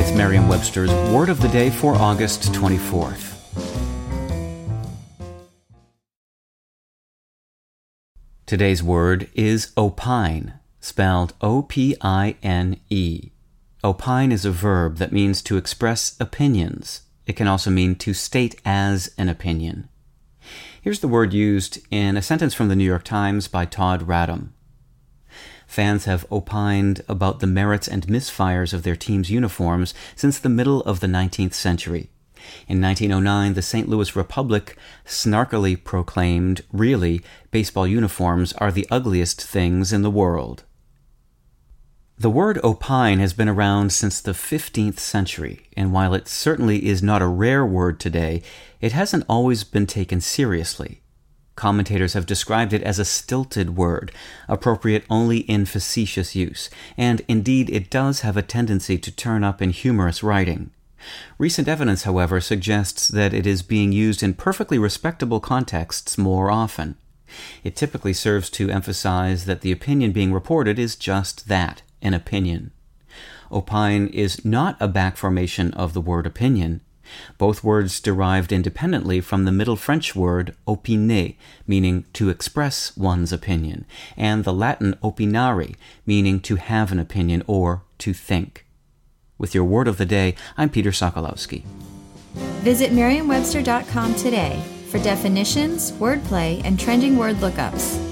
It's Merriam-Webster's Word of the Day for August 24th. Today's word is opine, spelled O-P-I-N-E. Opine is a verb that means to express opinions. It can also mean to state as an opinion. Here's the word used in a sentence from the New York Times by Todd Radom. Fans have opined about the merits and misfires of their team's uniforms since the middle of the 19th century. In 1909, the St. Louis Republic snarkily proclaimed, really, baseball uniforms are the ugliest things in the world. The word opine has been around since the 15th century, and while it certainly is not a rare word today, it hasn't always been taken seriously. Commentators have described it as a stilted word, appropriate only in facetious use, and indeed it does have a tendency to turn up in humorous writing. Recent evidence, however, suggests that it is being used in perfectly respectable contexts more often. It typically serves to emphasize that the opinion being reported is just that an opinion. Opine is not a back formation of the word opinion. Both words derived independently from the Middle French word opiner, meaning to express one's opinion, and the Latin opinari, meaning to have an opinion or to think. With your word of the day, I'm Peter Sokolowski. Visit Merriam-Webster.com today for definitions, wordplay, and trending word lookups.